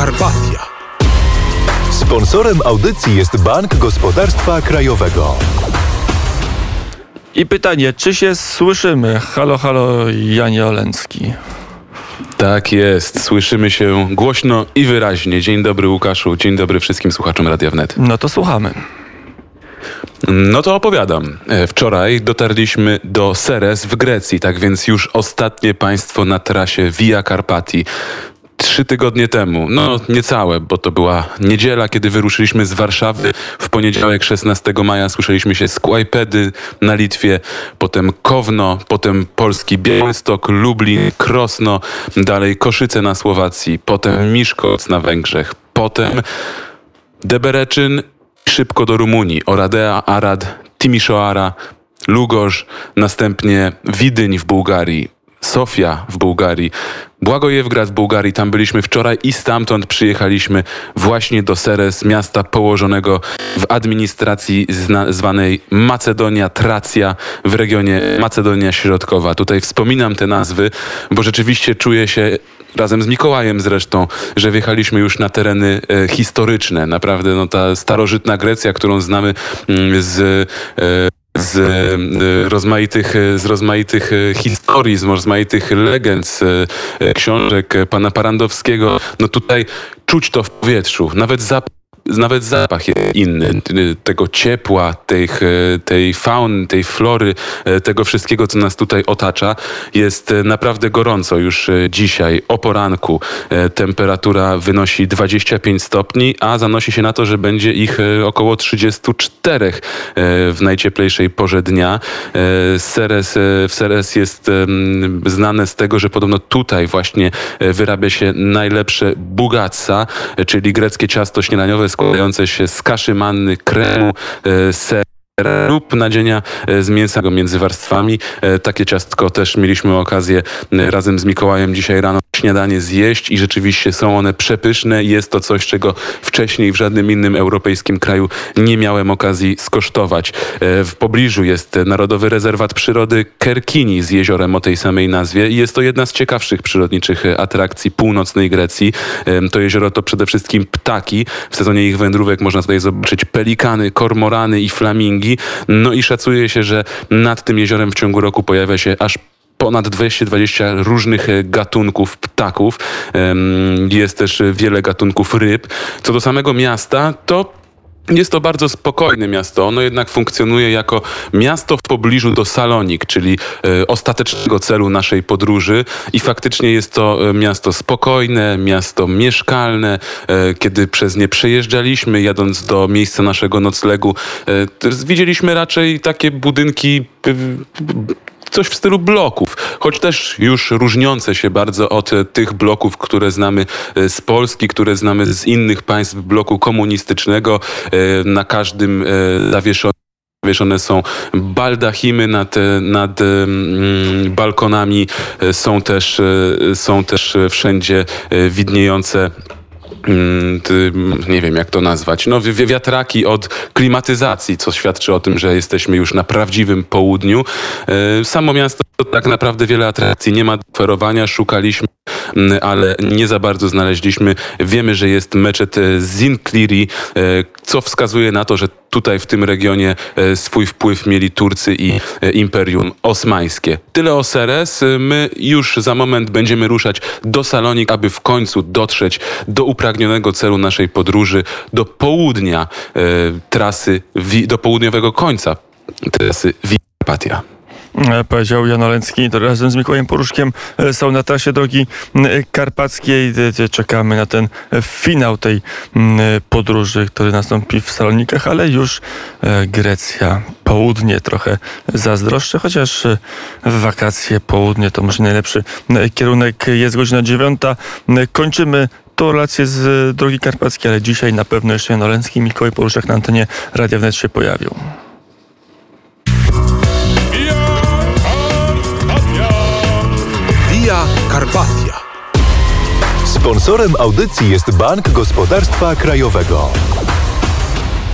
Carpatia. Sponsorem audycji jest Bank Gospodarstwa Krajowego. I pytanie, czy się słyszymy? Halo, halo, Janie Olencki. Tak jest, słyszymy się głośno i wyraźnie. Dzień dobry Łukaszu, dzień dobry wszystkim słuchaczom Radia Wnet. No to słuchamy. No to opowiadam. E, Wczoraj dotarliśmy do Seres w Grecji, tak więc już ostatnie państwo na trasie Via Carpati. Trzy tygodnie temu, no niecałe, bo to była niedziela, kiedy wyruszyliśmy z Warszawy. W poniedziałek 16 maja słyszeliśmy się z Kłajpedy na Litwie, potem Kowno, potem polski Białystok, Lublin, Krosno, dalej Koszyce na Słowacji, potem Miszkoc na Węgrzech, potem Debereczyn szybko do Rumunii, Oradea, Arad, Timișoara, Lugorz, następnie Widyń w Bułgarii, Sofia w Bułgarii, Błagojewgrad w Bułgarii, tam byliśmy wczoraj i stamtąd przyjechaliśmy właśnie do Seres, miasta położonego w administracji zwanej Macedonia Tracja w regionie Macedonia Środkowa. Tutaj wspominam te nazwy, bo rzeczywiście czuję się razem z Mikołajem zresztą, że wjechaliśmy już na tereny e, historyczne. Naprawdę no, ta starożytna Grecja, którą znamy mm, z e, z e, rozmaitych, z rozmaitych e, historii, z rozmaitych legend, z e, książek pana Parandowskiego. No tutaj czuć to w powietrzu, nawet zapach nawet zapach jest inny, tego ciepła, tej, tej fauny, tej flory, tego wszystkiego, co nas tutaj otacza. Jest naprawdę gorąco już dzisiaj, o poranku. Temperatura wynosi 25 stopni, a zanosi się na to, że będzie ich około 34 w najcieplejszej porze dnia. Seres, w Seres jest znane z tego, że podobno tutaj właśnie wyrabia się najlepsze bugatsa, czyli greckie ciasto śniadaniowe składające się z kaszy manny, kremu, e, ser lub nadzienia e, z mięsa między warstwami. E, takie ciastko też mieliśmy okazję razem z Mikołajem dzisiaj rano śniadanie zjeść i rzeczywiście są one przepyszne. Jest to coś, czego wcześniej w żadnym innym europejskim kraju nie miałem okazji skosztować. W pobliżu jest Narodowy Rezerwat Przyrody Kerkini z jeziorem o tej samej nazwie i jest to jedna z ciekawszych przyrodniczych atrakcji północnej Grecji. To jezioro to przede wszystkim ptaki. W sezonie ich wędrówek można tutaj zobaczyć pelikany, kormorany i flamingi. No i szacuje się, że nad tym jeziorem w ciągu roku pojawia się aż ponad 220 różnych gatunków ptaków. Jest też wiele gatunków ryb. Co do samego miasta, to jest to bardzo spokojne miasto. Ono jednak funkcjonuje jako miasto w pobliżu do Salonik, czyli e, ostatecznego celu naszej podróży. I faktycznie jest to e, miasto spokojne, miasto mieszkalne. E, kiedy przez nie przejeżdżaliśmy, jadąc do miejsca naszego noclegu, widzieliśmy raczej takie budynki coś w stylu bloków, choć też już różniące się bardzo od tych bloków, które znamy e, z Polski, które znamy z innych państw bloku komunistycznego. E, na każdym e, zawieszonym Zawieszone są baldachimy nad, nad balkonami, są też, są też wszędzie widniejące nie wiem jak to nazwać, no wiatraki od klimatyzacji, co świadczy o tym, że jesteśmy już na prawdziwym południu. E, samo miasto tak naprawdę wiele atrakcji. Nie ma do oferowania, szukaliśmy, mm, ale nie za bardzo znaleźliśmy. Wiemy, że jest meczet Zincliri, e, co wskazuje na to, że tutaj w tym regionie e, swój wpływ mieli Turcy i e, Imperium Osmańskie. Tyle o Seres. My już za moment będziemy ruszać do Salonik, aby w końcu dotrzeć do upragnionego celu naszej podróży, do południa e, trasy, do południowego końca trasy. E, powiedział Jan Oleński. Razem z Mikołajem Poruszkiem e, są na trasie drogi karpackiej. Czekamy na ten finał tej podróży, który nastąpi w Salonikach, ale już e, Grecja, południe trochę zazdroszczę, chociaż w wakacje południe to może najlepszy kierunek. Jest godzina dziewiąta. Kończymy to relacje z drogi karpackiej, ale dzisiaj na pewno jeszcze Jan Oleński i Mikołaj Poruszek na antenie Radia Wnet się pojawią. Sponsorem audycji jest Bank Gospodarstwa Krajowego.